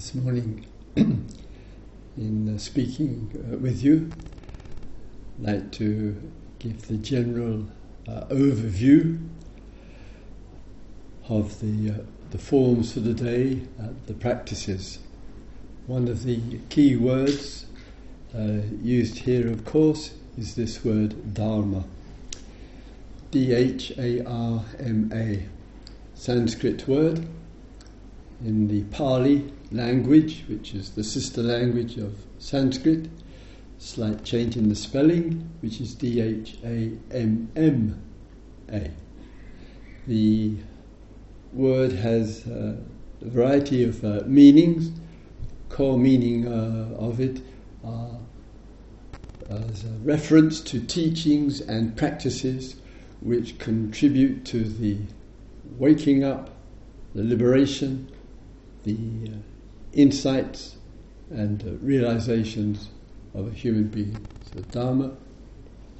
this morning in uh, speaking uh, with you. I'd like to give the general uh, overview of the, uh, the forms for the day, uh, the practices. One of the key words uh, used here, of course, is this word Dharma. D H A R M A, Sanskrit word. In the Pali language, which is the sister language of Sanskrit, slight change in the spelling, which is D H A M M A. The word has uh, a variety of uh, meanings. Core meaning uh, of it are as a reference to teachings and practices which contribute to the waking up, the liberation, the uh, insights and uh, realizations of a human being. So, Dharma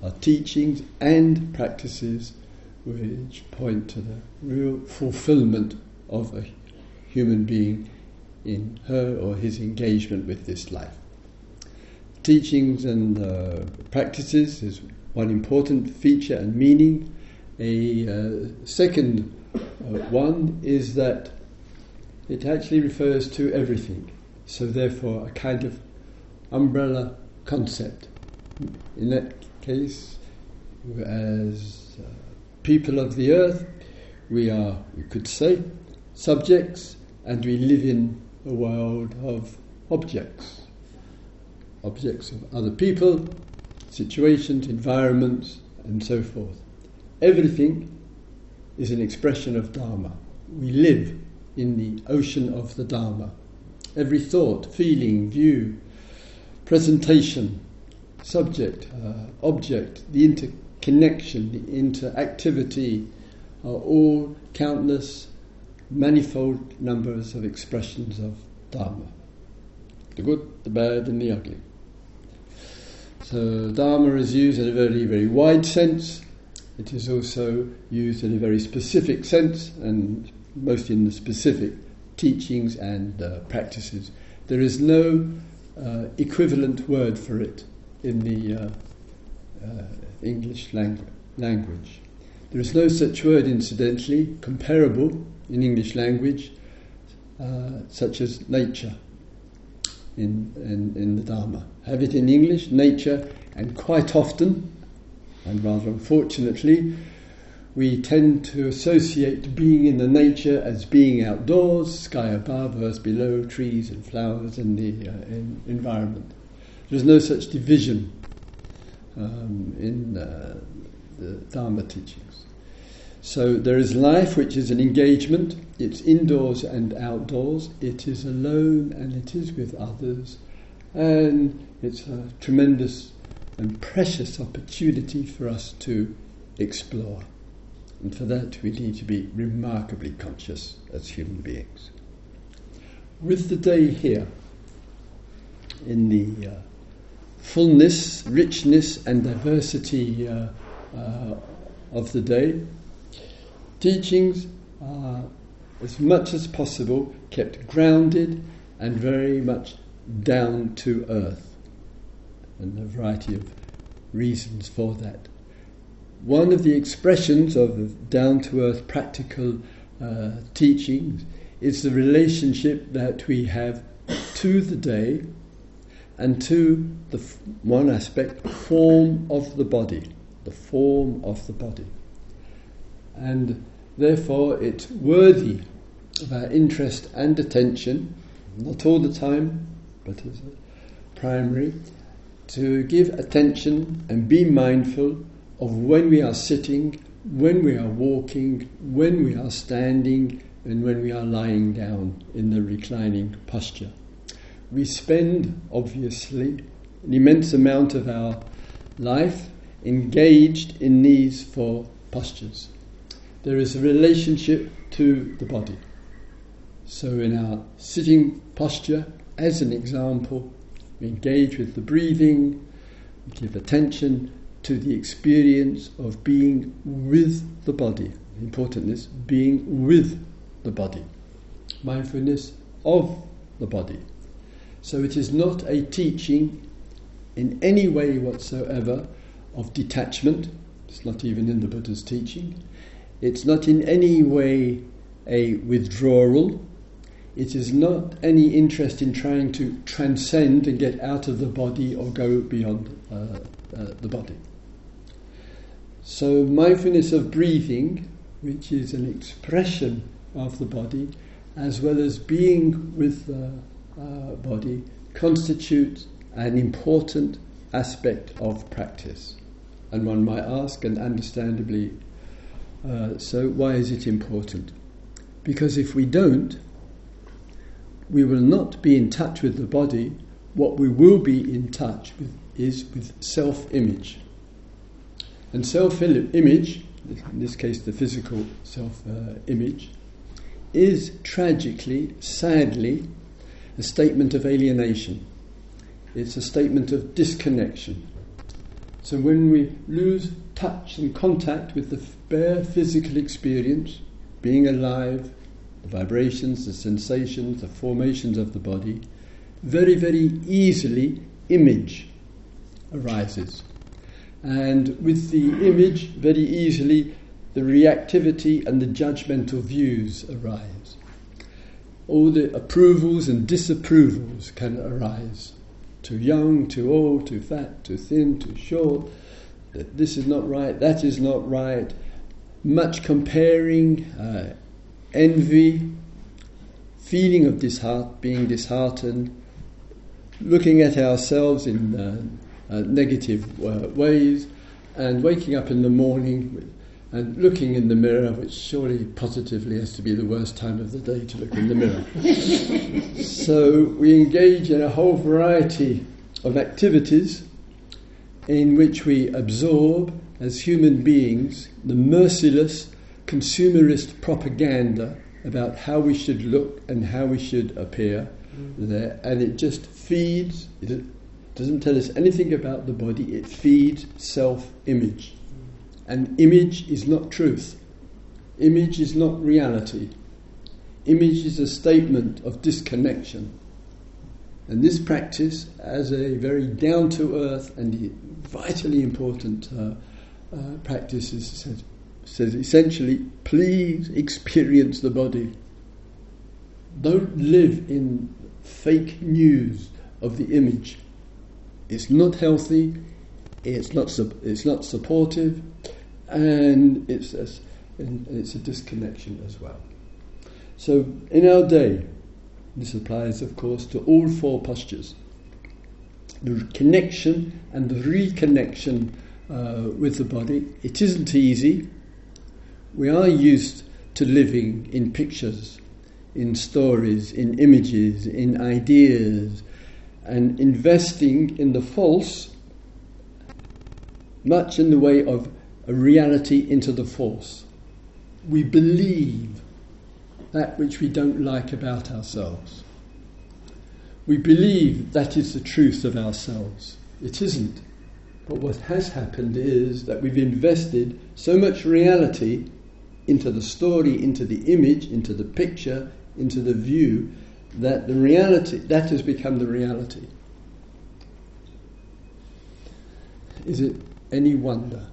are teachings and practices which point to the real fulfillment of a human being in her or his engagement with this life. Teachings and uh, practices is one important feature and meaning. A uh, second uh, one is that it actually refers to everything. So, therefore, a kind of umbrella concept. In that case, as uh, people of the earth, we are, we could say, subjects, and we live in a world of objects. Objects of other people, situations, environments, and so forth. Everything is an expression of Dharma. We live in the ocean of the Dharma. Every thought, feeling, view, presentation, subject, uh, object, the interconnection, the interactivity are all countless, manifold numbers of expressions of Dharma. The good, the bad, and the ugly. So, Dharma is used in a very, very wide sense. It is also used in a very specific sense, and mostly in the specific teachings and uh, practices. There is no uh, equivalent word for it in the uh, uh, English langu- language. There is no such word, incidentally, comparable in English language, uh, such as nature in, in, in the Dharma. Have it in English, nature, and quite often, and rather unfortunately, we tend to associate being in the nature as being outdoors, sky above, earth below, trees and flowers and the uh, in environment. There's no such division um, in uh, the Dharma teachings. So there is life, which is an engagement. It's indoors and outdoors. It is alone and it is with others. And it's a tremendous and precious opportunity for us to explore. And for that, we need to be remarkably conscious as human beings. With the day here, in the uh, fullness, richness, and diversity uh, uh, of the day, teachings are as much as possible kept grounded and very much down to earth, and a variety of reasons for that one of the expressions of down to earth practical uh, teachings is the relationship that we have to the day and to the f- one aspect, form of the body, the form of the body. And therefore, it's worthy of our interest and attention, not all the time, but as primary, to give attention and be mindful of when we are sitting, when we are walking, when we are standing, and when we are lying down in the reclining posture. We spend, obviously, an immense amount of our life engaged in these four postures. There is a relationship to the body. So, in our sitting posture, as an example, we engage with the breathing, we give attention to the experience of being with the body. Importantness, being with the body. Mindfulness of the body. So it is not a teaching in any way whatsoever of detachment. It's not even in the Buddha's teaching. It's not in any way a withdrawal. It is not any interest in trying to transcend and get out of the body or go beyond uh, uh, the body. So, mindfulness of breathing, which is an expression of the body, as well as being with the uh, body, constitutes an important aspect of practice. And one might ask, and understandably uh, so, why is it important? Because if we don't, we will not be in touch with the body. What we will be in touch with is with self image. And self image, in this case the physical self uh, image, is tragically, sadly, a statement of alienation. It's a statement of disconnection. So when we lose touch and contact with the bare physical experience, being alive, the vibrations, the sensations, the formations of the body, very, very easily image arises. And with the image, very easily, the reactivity and the judgmental views arise. All the approvals and disapprovals can arise. Too young, too old, too fat, too thin, too short. This is not right, that is not right. Much comparing, uh, envy, feeling of disheart, being disheartened, looking at ourselves in uh, uh, negative uh, ways, and waking up in the morning and looking in the mirror, which surely positively has to be the worst time of the day to look in the mirror. so we engage in a whole variety of activities in which we absorb, as human beings, the merciless consumerist propaganda about how we should look and how we should appear mm. there, and it just feeds, it doesn't tell us anything about the body, it feeds self image. And image is not truth. Image is not reality. Image is a statement of disconnection. And this practice, as a very down to earth and vitally important uh, uh, practice, is, says, says essentially, please experience the body. Don't live in fake news of the image. It's not healthy, it's not, it's not supportive, and it's a, it's a disconnection as well. So in our day, this applies, of course, to all four postures. The connection and the reconnection uh, with the body. It isn't easy. We are used to living in pictures, in stories, in images, in ideas, and investing in the false, much in the way of a reality into the false. We believe that which we don't like about ourselves. We believe that is the truth of ourselves. It isn't. But what has happened is that we've invested so much reality into the story, into the image, into the picture, into the view, that the reality, that has become the reality. Is it any wonder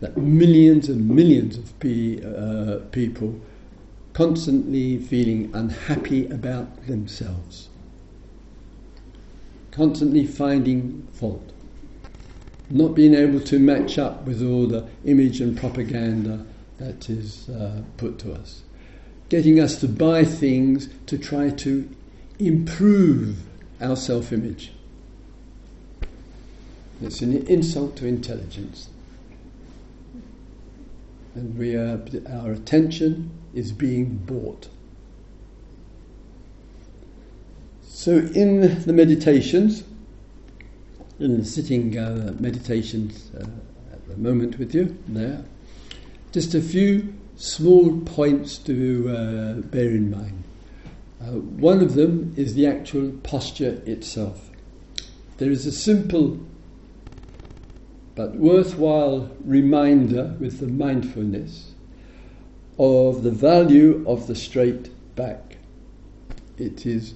that millions and millions of pe- uh, people constantly feeling unhappy about themselves, constantly finding fault, not being able to match up with all the image and propaganda that is uh, put to us, getting us to buy things to try to improve our self image. It's an insult to intelligence and we are, our attention is being bought. So, in the meditations, in the sitting uh, meditations uh, at the moment with you there, just a few small points to uh, bear in mind. Uh, one of them is the actual posture itself. There is a simple but worthwhile reminder with the mindfulness of the value of the straight back. it is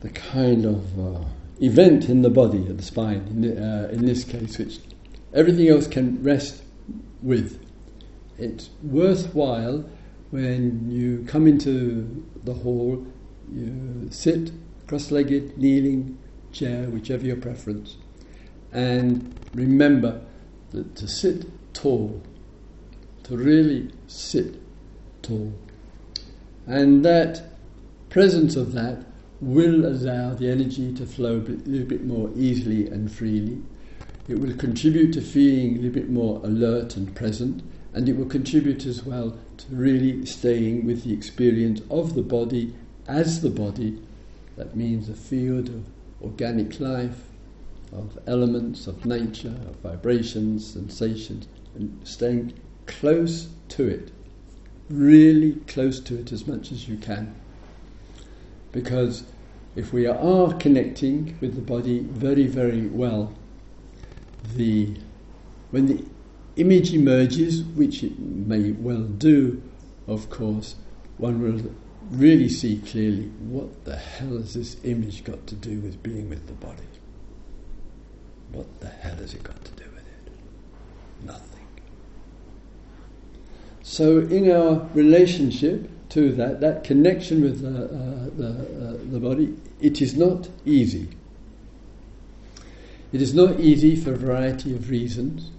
the kind of uh, event in the body, the spine, in, the, uh, in this case, which everything else can rest with. It's worthwhile when you come into the hall, you sit cross legged, kneeling, chair, whichever your preference, and remember that to sit tall, to really sit tall. And that presence of that will allow the energy to flow a little bit more easily and freely. It will contribute to feeling a little bit more alert and present, and it will contribute as well to really staying with the experience of the body as the body. That means a field of organic life, of elements, of nature, of vibrations, sensations, and staying close to it, really close to it as much as you can. Because if we are connecting with the body very, very well, the when the image emerges, which it may well do, of course, one will really see clearly what the hell has this image got to do with being with the body? What the hell has it got to do with it? Nothing. So, in our relationship to that, that connection with the, uh, the, uh, the body, it is not easy. It is not easy for a variety of reasons.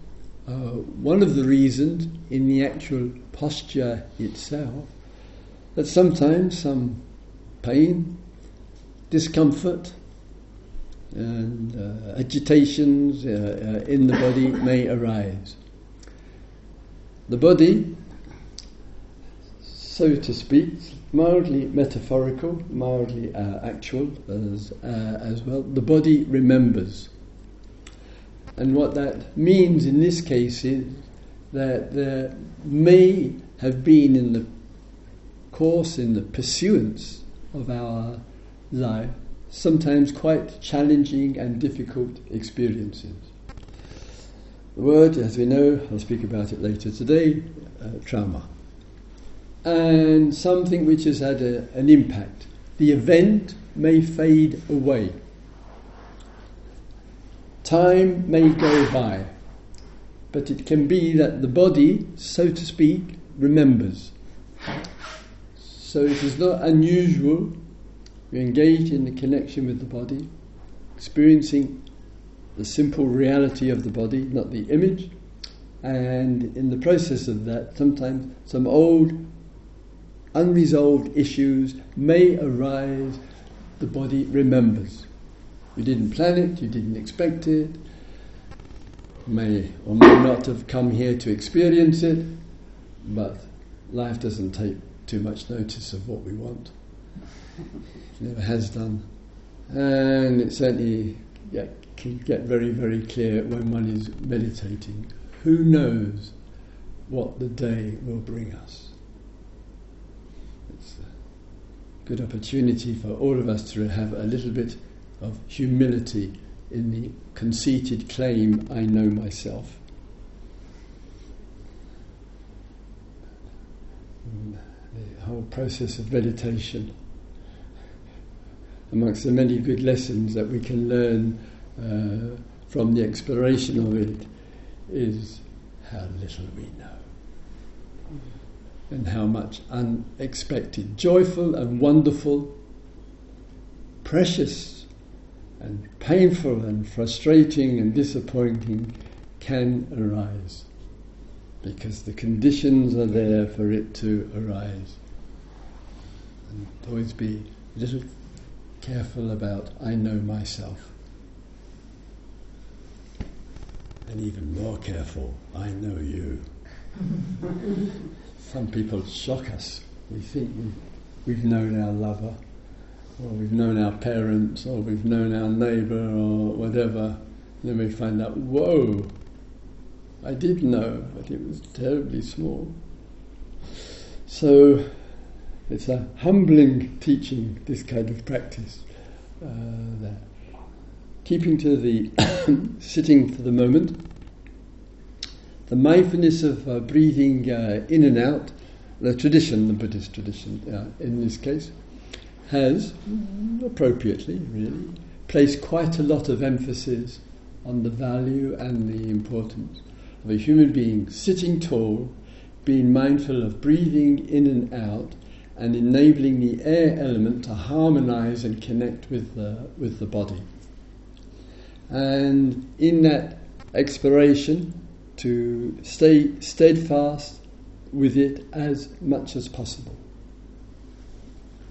Uh, one of the reasons in the actual posture itself that sometimes some pain, discomfort, and uh, agitations uh, uh, in the body may arise. The body, so to speak, mildly metaphorical, mildly uh, actual as, uh, as well. The body remembers. And what that means in this case is that there may have been in the course, in the pursuance of our life, sometimes quite challenging and difficult experiences. The word, as we know, I'll speak about it later today, uh, trauma. And something which has had a, an impact. The event may fade away. Time may go by, but it can be that the body, so to speak, remembers. So it is not unusual we engage in the connection with the body, experiencing the simple reality of the body, not the image. And in the process of that, sometimes some old, unresolved issues may arise, the body remembers. You didn't plan it, you didn't expect it, may or may not have come here to experience it, but life doesn't take too much notice of what we want never has done. And it certainly can get very, very clear when one is meditating. Who knows what the day will bring us? It's a good opportunity for all of us to have a little bit of humility in the conceited claim, I know myself. The whole process of meditation amongst the many good lessons that we can learn uh, from the exploration of it is how little we know and how much unexpected, joyful and wonderful, precious and painful and frustrating and disappointing can arise because the conditions are there for it to arise. And always be a little careful about I know myself. And even more careful, I know you. Some people shock us. We think we, have known our lover, or we've known our parents, or we've known our neighbour, or whatever. And then we find out, whoa, I did know, but it was terribly small. So it's a humbling teaching, this kind of practice. Uh. Keeping to the sitting for the moment, the mindfulness of uh, breathing uh, in and out, the tradition, the Buddhist tradition uh, in this case, has, appropriately really, placed quite a lot of emphasis on the value and the importance of a human being sitting tall, being mindful of breathing in and out, and enabling the air element to harmonize and connect with the, with the body. And in that exploration, to stay steadfast with it as much as possible.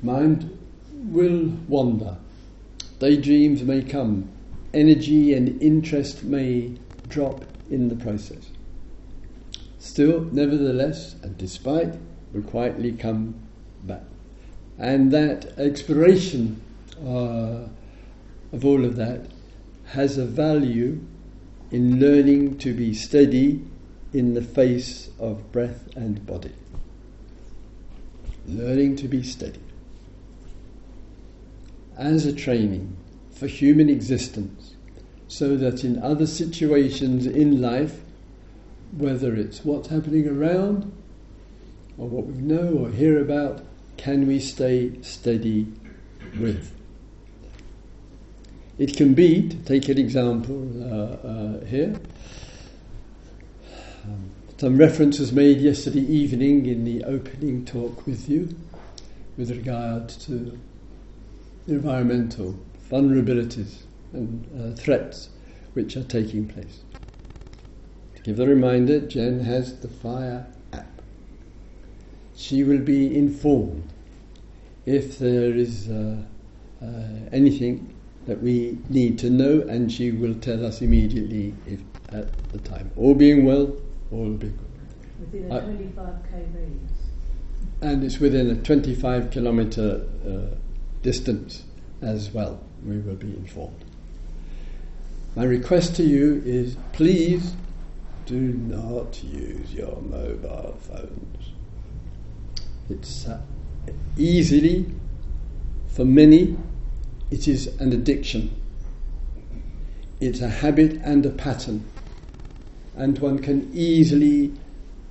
Mind will wander, daydreams may come, energy and interest may drop in the process. Still, nevertheless, and despite, will quietly come back. And that exploration uh, of all of that has a value in learning to be steady in the face of breath and body. Learning to be steady. As a training for human existence, so that in other situations in life, whether it's what's happening around or what we know or hear about, can we stay steady with? It can be, to take an example uh, uh, here, um, some reference was made yesterday evening in the opening talk with you with regard to environmental vulnerabilities and uh, threats which are taking place. To give the reminder, Jen has the Fire app. She will be informed if there is uh, uh, anything that we need to know, and she will tell us immediately if at the time. All being well, all will be good. Within a 25k radius. And it's within a 25 kilometre uh, distance as well. We will be informed. My request to you is please do not use your mobile phones. It's uh, easily, for many, it is an addiction. It's a habit and a pattern. And one can easily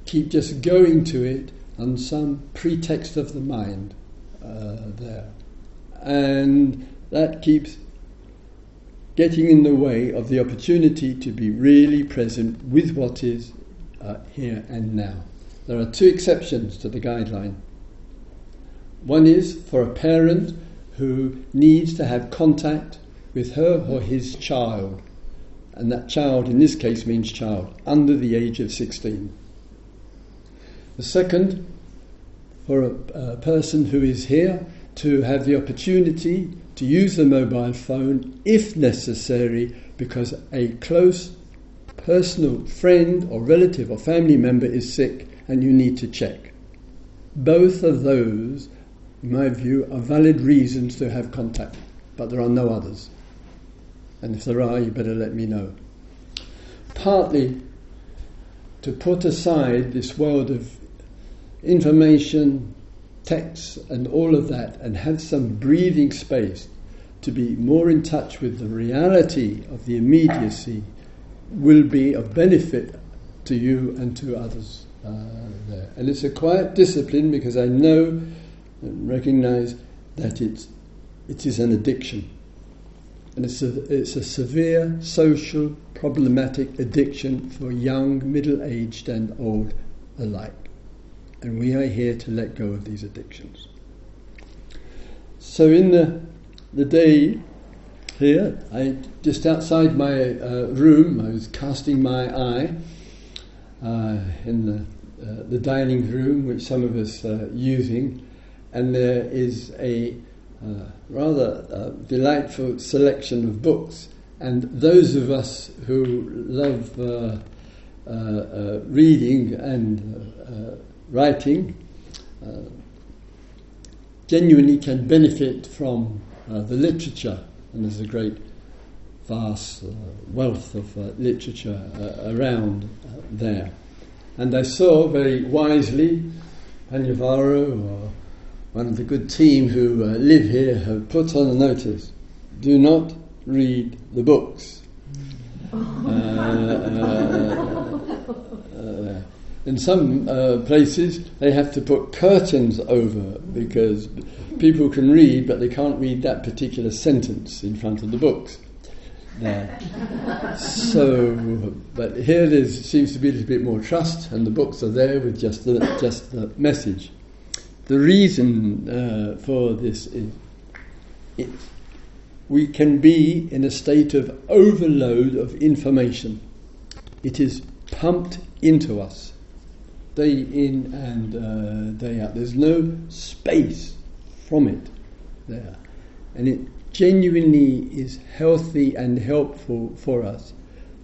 keep just going to it on some pretext of the mind uh, there. And that keeps getting in the way of the opportunity to be really present with what is uh, here and now. There are two exceptions to the guideline. One is for a parent who needs to have contact with her or his child. And that child, in this case, means child under the age of 16. The second, for a, a person who is here to have the opportunity to use the mobile phone if necessary because a close personal friend or relative or family member is sick and you need to check. Both of those in my view, are valid reasons to have contact, but there are no others. And if there are, you better let me know. Partly to put aside this world of information, texts, and all of that, and have some breathing space to be more in touch with the reality of the immediacy will be of benefit to you and to others uh, there. And it's a quiet discipline because I know and recognize that it's, it is an addiction. And it's a, it's a severe social problematic addiction for young, middle aged, and old alike. And we are here to let go of these addictions. So, in the, the day here, I just outside my uh, room, I was casting my eye uh, in the, uh, the dining room, which some of us are using and there is a uh, rather uh, delightful selection of books. And those of us who love uh, reading and uh, writing genuinely can benefit from the literature, and there's a great vast wealth of literature around there. And I saw very wisely Panyavaro or one of the good team who uh, live here have put on a notice do not read the books. Uh, uh, uh, in some uh, places they have to put curtains over because people can read, but they can't read that particular sentence in front of the books. There. so, but here there seems to be a little bit more trust, and the books are there with just the, just the message. The reason uh, for this is it, we can be in a state of overload of information. It is pumped into us day in and uh, day out. There's no space from it there. And it genuinely is healthy and helpful for us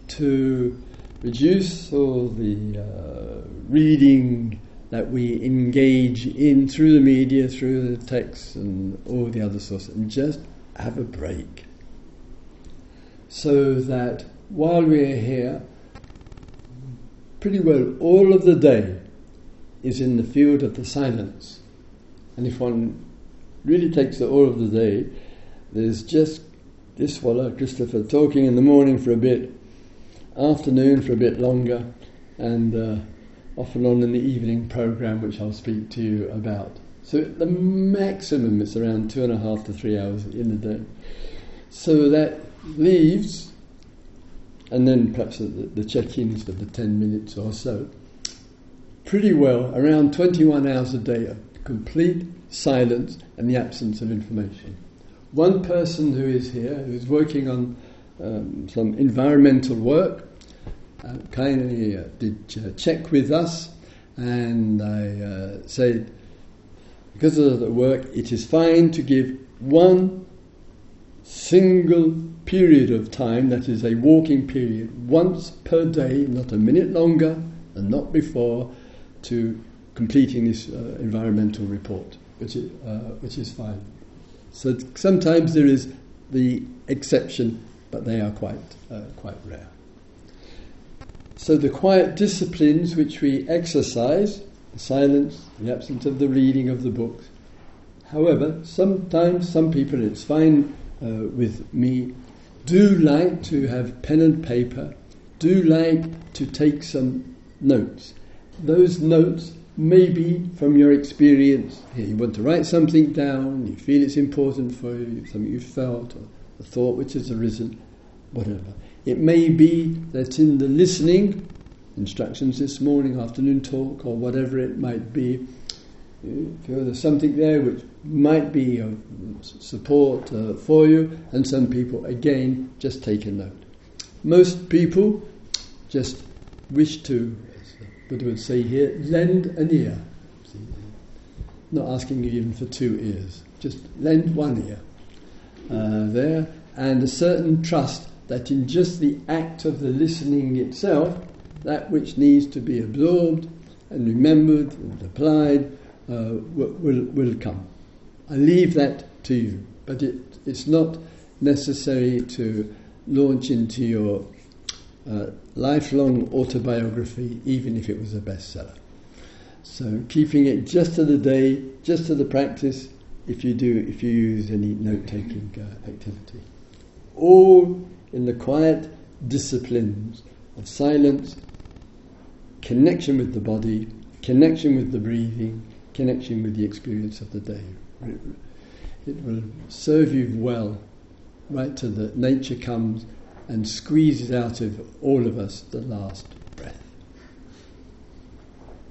to reduce all the uh, reading that we engage in through the media, through the texts, and all the other sources, and just have a break. So that while we're here, pretty well all of the day is in the field of the silence. And if one really takes the all of the day, there's just this fellow, Christopher, talking in the morning for a bit, afternoon for a bit longer, and uh, off and on in the evening program, which I'll speak to you about. So the maximum is around two and a half to three hours in the day. So that leaves, and then perhaps the, the check-ins for the 10 minutes or so, pretty well around 21 hours a day of complete silence and the absence of information. One person who is here, who's working on um, some environmental work, uh, kindly uh, did uh, check with us, and I uh, said, because of the work, it is fine to give one single period of time, that is a walking period, once per day, not a minute longer and not before, to completing this uh, environmental report, which is, uh, which is fine. So sometimes there is the exception, but they are quite, uh, quite rare. So the quiet disciplines which we exercise, the silence, the absence of the reading of the books. However, sometimes some people, it's fine uh, with me, do like to have pen and paper, do like to take some notes. Those notes may be from your experience. Here. You want to write something down, you feel it's important for you, something you felt, or a thought which has arisen, whatever. It may be that in the listening, instructions this morning, afternoon talk, or whatever it might be, you feel there's something there which might be of support uh, for you, and some people, again, just take a note. Most people just wish to Buddha would say here, lend an ear. Not asking you even for two ears, just lend one ear uh, there, and a certain trust that in just the act of the listening itself, that which needs to be absorbed and remembered and applied uh, will, will, will come. I leave that to you, but it, it's not necessary to launch into your uh, lifelong autobiography, even if it was a bestseller. So keeping it just to the day, just to the practice, if you do, if you use any note-taking uh, activity, all in the quiet disciplines of silence, connection with the body, connection with the breathing, connection with the experience of the day. It will serve you well, right to the nature comes and squeezes out of all of us the last breath.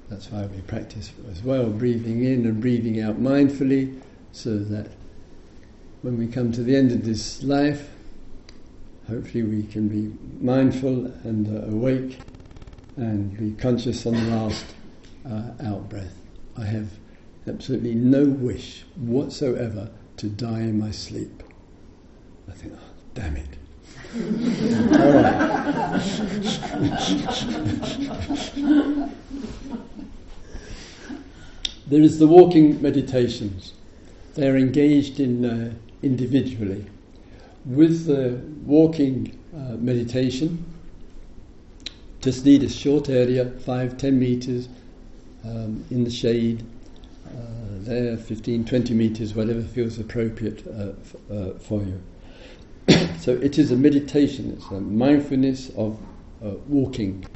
That's why we practice as well, breathing in and breathing out mindfully, so that when we come to the end of this life, hopefully we can be mindful and uh, awake and be conscious on the last uh, out breath. I have absolutely no wish whatsoever to die in my sleep. I think, oh, damn it. there is the walking meditations. They are engaged in uh, individually. With the walking uh, meditation, just need a short area, five, ten meters um, in the shade, there, 15, 20 meters, whatever feels appropriate uh, f- uh, for you. so it is a meditation, it's a mindfulness of uh, walking.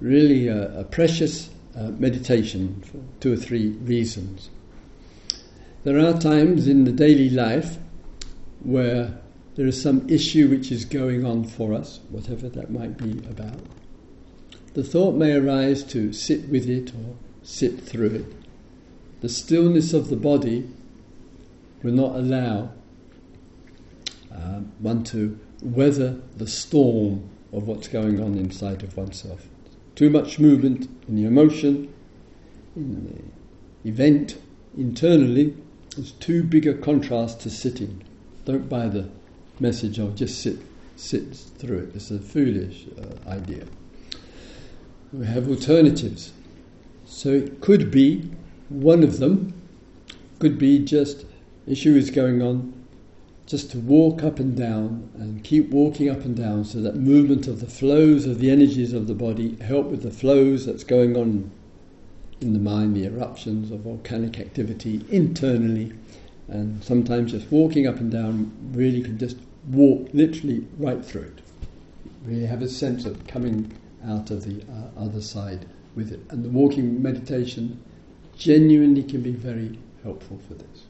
really a, a precious uh, meditation for two or three reasons. There are times in the daily life where there is some issue which is going on for us, whatever that might be about. The thought may arise to sit with it or sit through it. The stillness of the body will not allow uh, one to weather the storm of what's going on inside of oneself. Too much movement in the emotion, in the event internally, is too big a contrast to sitting. Don't buy the message of just sit, sit through it. It's a foolish uh, idea. We have alternatives. So it could be one of them, could be just issue is going on, just to walk up and down and keep walking up and down so that movement of the flows of the energies of the body help with the flows that's going on in the mind, the eruptions of volcanic activity internally. And sometimes just walking up and down really can just walk literally right through it. Really have a sense of coming out of the uh, other side with it. And the walking meditation genuinely can be very helpful for this.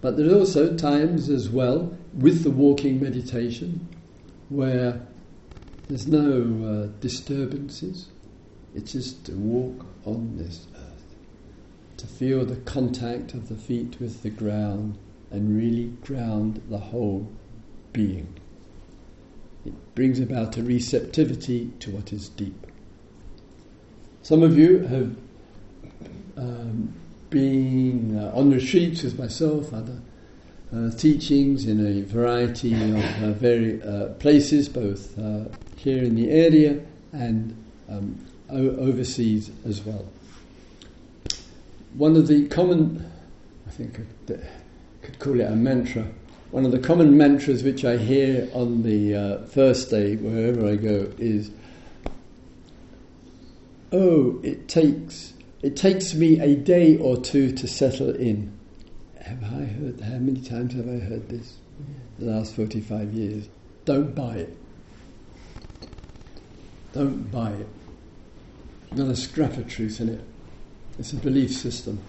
But there are also times as well with the walking meditation where there's no uh, disturbances. It's just to walk on this earth, to feel the contact of the feet with the ground and really ground the whole being. It brings about a receptivity to what is deep. Some of you have um, been uh, on retreats with myself, other uh, teachings in a variety of uh, very uh, places, both uh, here in the area and um, o- overseas as well. One of the common, I think I could call it a mantra, one of the common mantras which I hear on the uh, first day, wherever I go, is, "Oh, it takes it takes me a day or two to settle in." Have I heard? How many times have I heard this? The last forty-five years. Don't buy it. Don't buy it. Not a scrap of truth in it. It's a belief system.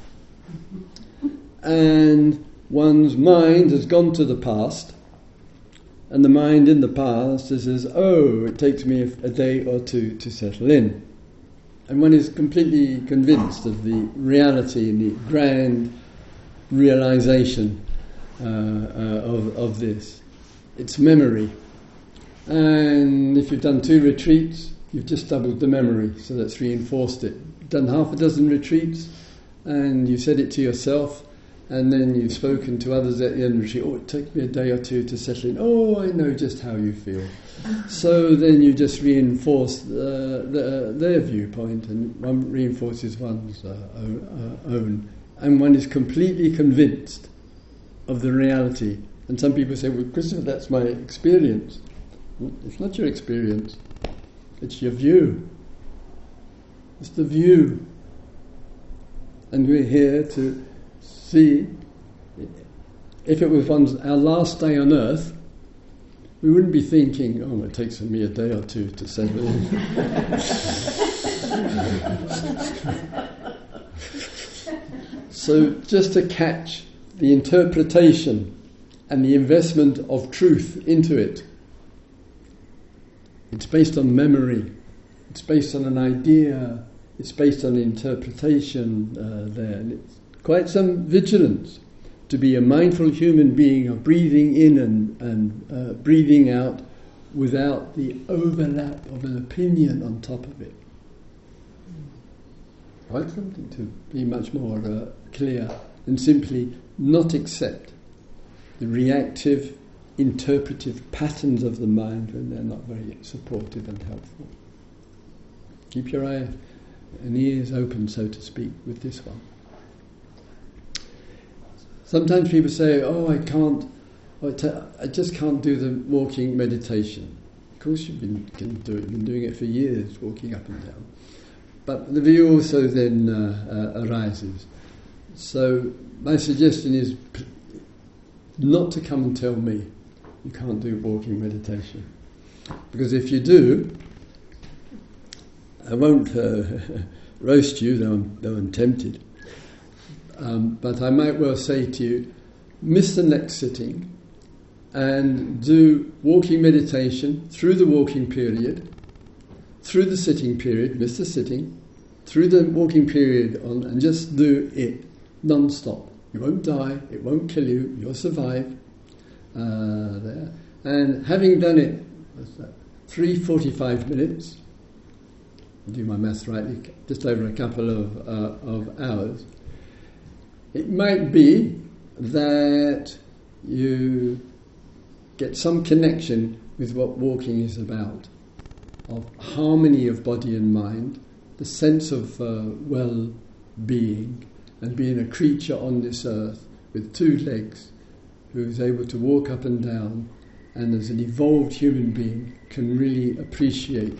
And one's mind has gone to the past, and the mind in the past says, Oh, it takes me a day or two to settle in. And one is completely convinced of the reality and the grand realization uh, uh, of, of this. It's memory. And if you've done two retreats, you've just doubled the memory, so that's reinforced it. Done half a dozen retreats, and you said it to yourself, and then you've spoken to others at the end of the retreat. Oh, it took me a day or two to settle in. Oh, I know just how you feel. so then you just reinforce uh, the, their viewpoint, and one reinforces one's uh, own, and one is completely convinced of the reality. And some people say, "Well, Christopher, that's my experience." It's not your experience; it's your view. It's the view, and we're here to See, if it was our last day on earth, we wouldn't be thinking, oh, it takes me a day or two to settle in. so, just to catch the interpretation and the investment of truth into it, it's based on memory, it's based on an idea, it's based on interpretation uh, there quite some vigilance to be a mindful human being of breathing in and, and uh, breathing out without the overlap of an opinion on top of it. Quite something to be much more uh, clear and simply not accept the reactive, interpretive patterns of the mind when they're not very supportive and helpful. Keep your eye and ears open, so to speak, with this one. Sometimes people say, "Oh, I can't. I just can't do the walking meditation." Of course, you can do it. You've been doing it for years, walking up and down. But the view also then uh, uh, arises. So my suggestion is not to come and tell me you can't do walking meditation, because if you do, I won't uh, roast you, though I'm, though I'm tempted. Um, but I might well say to you, miss the next sitting and do walking meditation through the walking period, through the sitting period, miss the sitting, through the walking period on, and just do it non-stop. You won't die, it won't kill you, you'll survive. Uh, there. And having done it, what's that, 3.45 minutes, I'll do my maths rightly, just over a couple of, uh, of hours, it might be that you get some connection with what walking is about, of harmony of body and mind, the sense of uh, well being, and being a creature on this earth with two legs who is able to walk up and down and as an evolved human being can really appreciate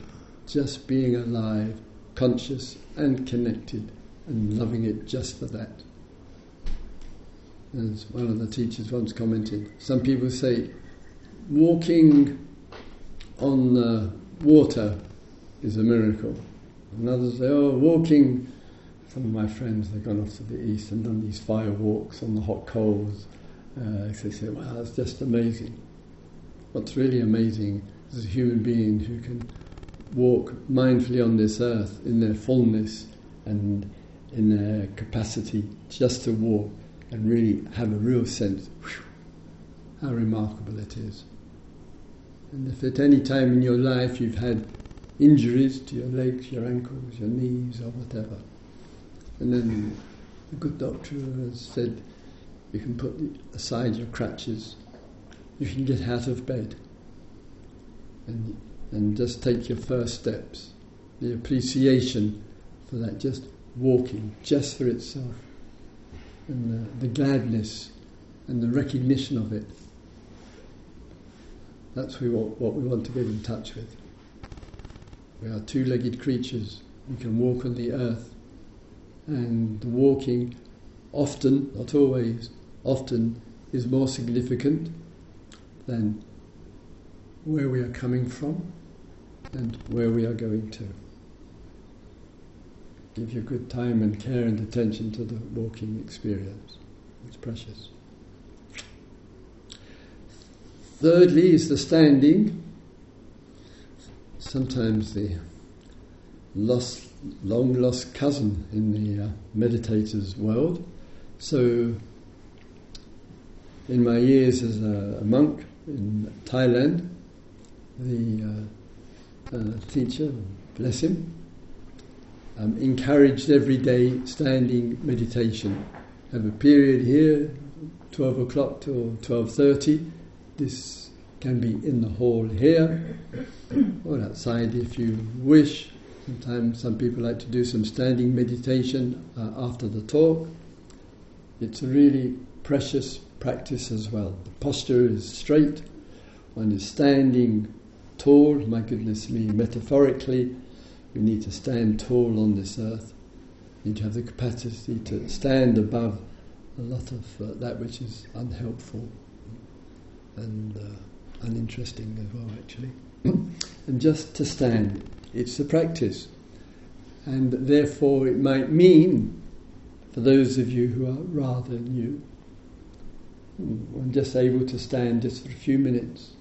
just being alive, conscious and connected and loving it just for that. As one of the teachers once commented, some people say walking on the water is a miracle. And others say, oh, walking, some of my friends, they've gone off to the east and done these fire walks on the hot coals. Uh, they say, wow, that's just amazing. What's really amazing is a human being who can walk mindfully on this earth in their fullness and in their capacity just to walk and really have a real sense whew, how remarkable it is. And if at any time in your life you've had injuries to your legs, your ankles, your knees, or whatever, and then a good doctor has said you can put aside your crutches, you can get out of bed and, and just take your first steps. The appreciation for that, just walking, just for itself and the, the gladness and the recognition of it. That's we want, what we want to get in touch with. We are two legged creatures. We can walk on the earth. And the walking, often, not always, often is more significant than where we are coming from and where we are going to give your good time and care and attention to the walking experience. It's precious. Thirdly is the standing. Sometimes the lost, long lost cousin in the uh, meditator's world. So, in my years as a, a monk in Thailand, the uh, uh, teacher, bless him, um, encouraged everyday standing meditation. Have a period here, 12 o'clock till 12.30. This can be in the hall here or outside if you wish. Sometimes some people like to do some standing meditation uh, after the talk. It's a really precious practice as well. The posture is straight, one is standing tall, my goodness me, metaphorically, we need to stand tall on this earth. We need to have the capacity to stand above a lot of uh, that which is unhelpful and uh, uninteresting as well, actually. and just to stand, it's a practice. And therefore, it might mean, for those of you who are rather new, I'm just able to stand just for a few minutes.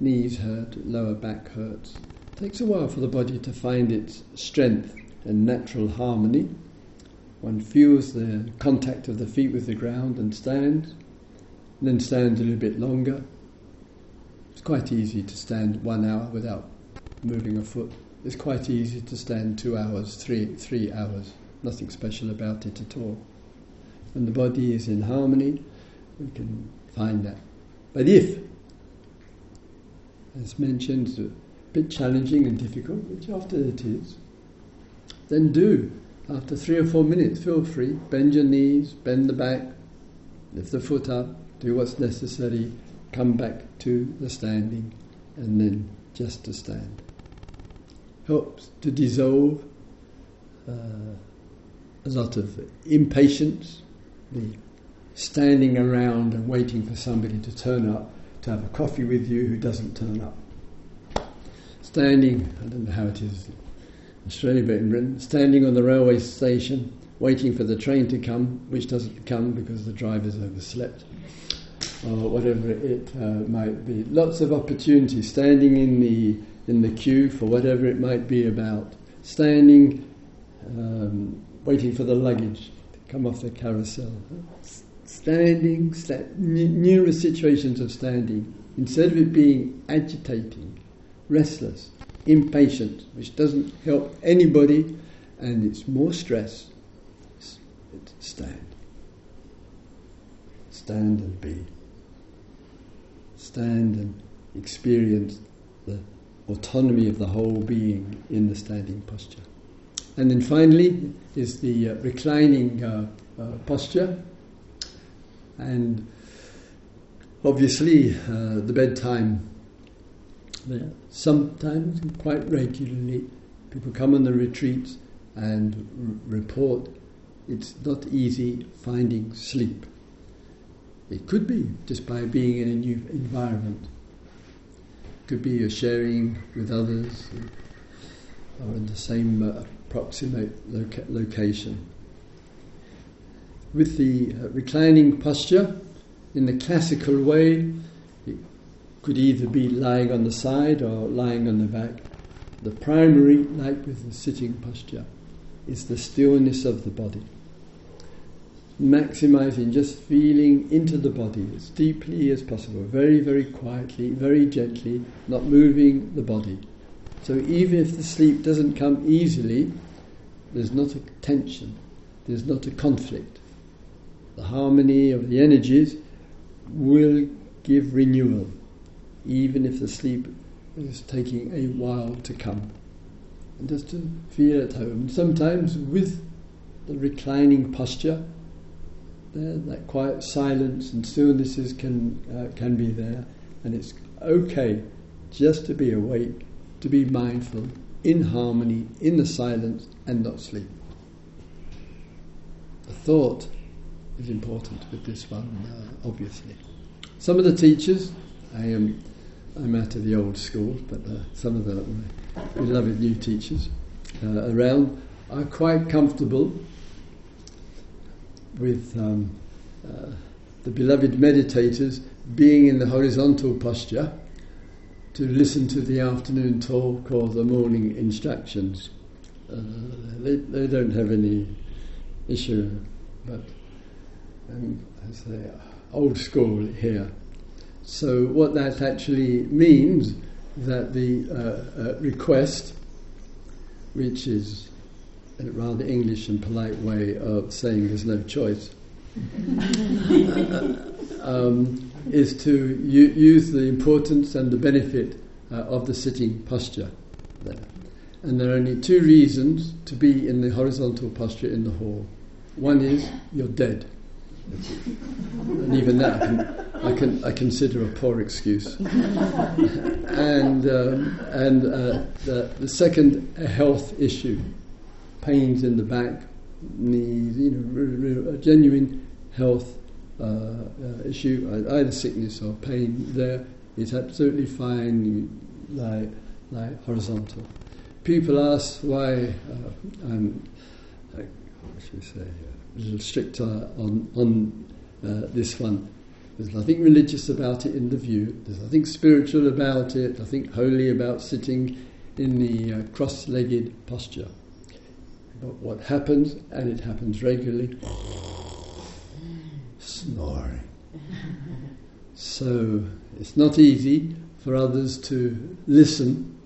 Knees hurt, lower back hurts, it takes a while for the body to find its strength and natural harmony. One feels the contact of the feet with the ground and stands, and then stands a little bit longer. It's quite easy to stand one hour without moving a foot. It's quite easy to stand two hours, three, three hours. Nothing special about it at all. When the body is in harmony, we can find that. But if, as mentioned, bit challenging and difficult, which often it is, then do. After three or four minutes, feel free. Bend your knees, bend the back, lift the foot up, do what's necessary, come back to the standing, and then just to stand. Helps to dissolve uh, a lot of impatience, the standing around and waiting for somebody to turn up to have a coffee with you who doesn't turn up standing, I don't know how it is Australia, but in Britain, standing on the railway station, waiting for the train to come, which doesn't come because the driver's overslept, or whatever it uh, might be. Lots of opportunities, standing in the in the queue for whatever it might be about, standing, um, waiting for the luggage to come off the carousel, standing, sta- numerous situations of standing. Instead of it being agitating, restless, impatient, which doesn't help anybody, and it's more stress. Stand. Stand and be. Stand and experience the autonomy of the whole being in the standing posture. And then finally is the uh, reclining uh, uh, posture. And obviously, uh, the bedtime there. Sometimes, quite regularly, people come on the retreats and r- report it's not easy finding sleep. It could be just by being in a new environment. It could be a sharing with others or in the same uh, approximate loca- location. With the uh, reclining posture, in the classical way, could either be lying on the side or lying on the back. The primary, like with the sitting posture, is the stillness of the body. Maximizing just feeling into the body as deeply as possible, very, very quietly, very gently, not moving the body. So even if the sleep doesn't come easily, there's not a tension, there's not a conflict. The harmony of the energies will give renewal even if the sleep is taking a while to come. And just to feel at home. Sometimes with the reclining posture, there, that quiet silence and stillnesses can uh, can be there, and it's okay just to be awake, to be mindful, in harmony, in the silence, and not sleep. The thought is important with this one, uh, obviously. Some of the teachers, I am I'm out of the old school, but uh, some of the beloved new teachers uh, around are quite comfortable with um, uh, the beloved meditators being in the horizontal posture to listen to the afternoon talk or the morning instructions. Uh, they, they don't have any issue, but um, I say old school here. So what that actually means that the uh, uh, request, which is a rather English and polite way of saying there's no choice, um, is to u- use the importance and the benefit uh, of the sitting posture there. And there are only two reasons to be in the horizontal posture in the hall. One is you're dead and even that I, can, I, consider a poor excuse. and um, and uh, the, the second, a health issue, pains in the back, knees, you know, a genuine health uh, uh, issue, either sickness or pain. There, it's absolutely fine. You lie lie horizontal. People ask why uh, I'm, what should we say? a little stricter on, on uh, this one. There's nothing religious about it in the view, there's nothing spiritual about it, nothing holy about sitting in the uh, cross legged posture. But what happens, and it happens regularly, snoring. So it's not easy for others to listen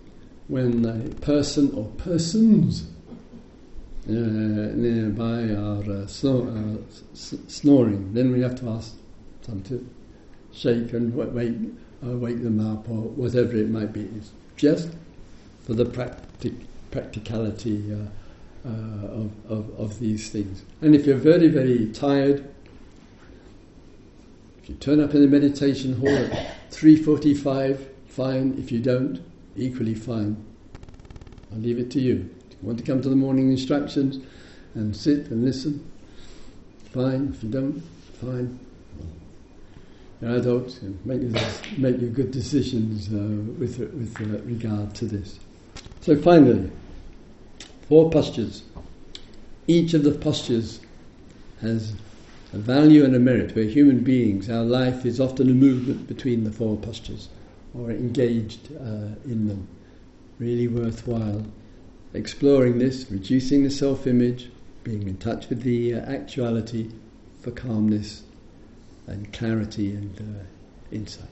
when a person or persons uh, nearby are uh, snor- uh, s- snoring, then we have to ask to shake and wake, wake them up or whatever it might be. It's just for the practic- practicality uh, of, of, of these things. And if you're very, very tired, if you turn up in the meditation hall at 3.45, fine. If you don't, equally fine. I'll leave it to you. If you want to come to the morning instructions and sit and listen, fine. If you don't, fine. You're adults, make your, make your good decisions uh, with, with uh, regard to this. So finally, Four postures. Each of the postures has a value and a merit. We're human beings. Our life is often a movement between the four postures or engaged uh, in them. Really worthwhile exploring this, reducing the self image, being in touch with the uh, actuality for calmness and clarity and uh, insight.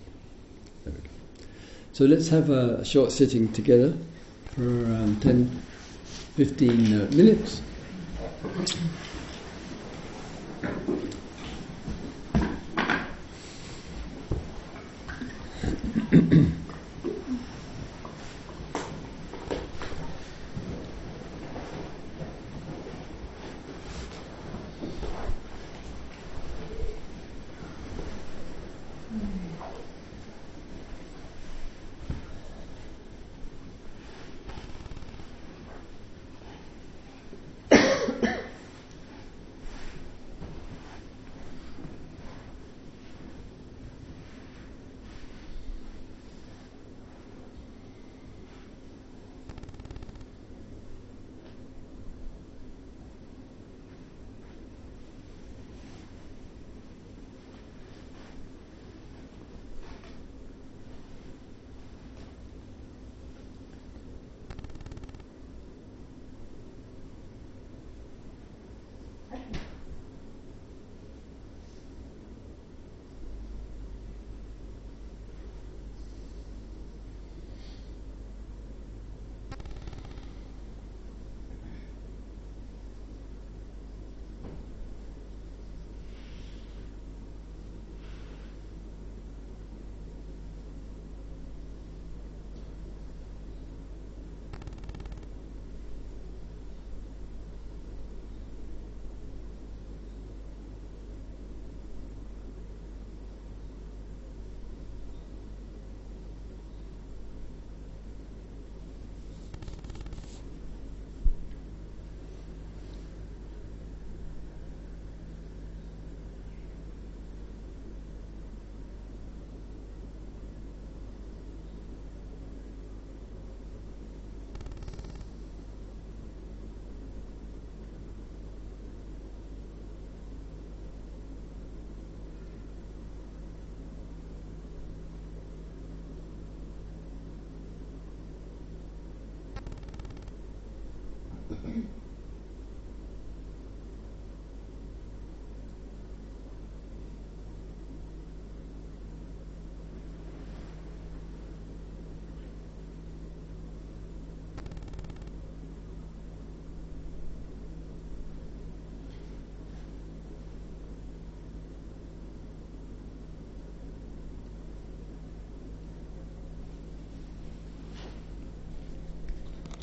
So let's have a, short sitting together for around 10 15 uh, minutes.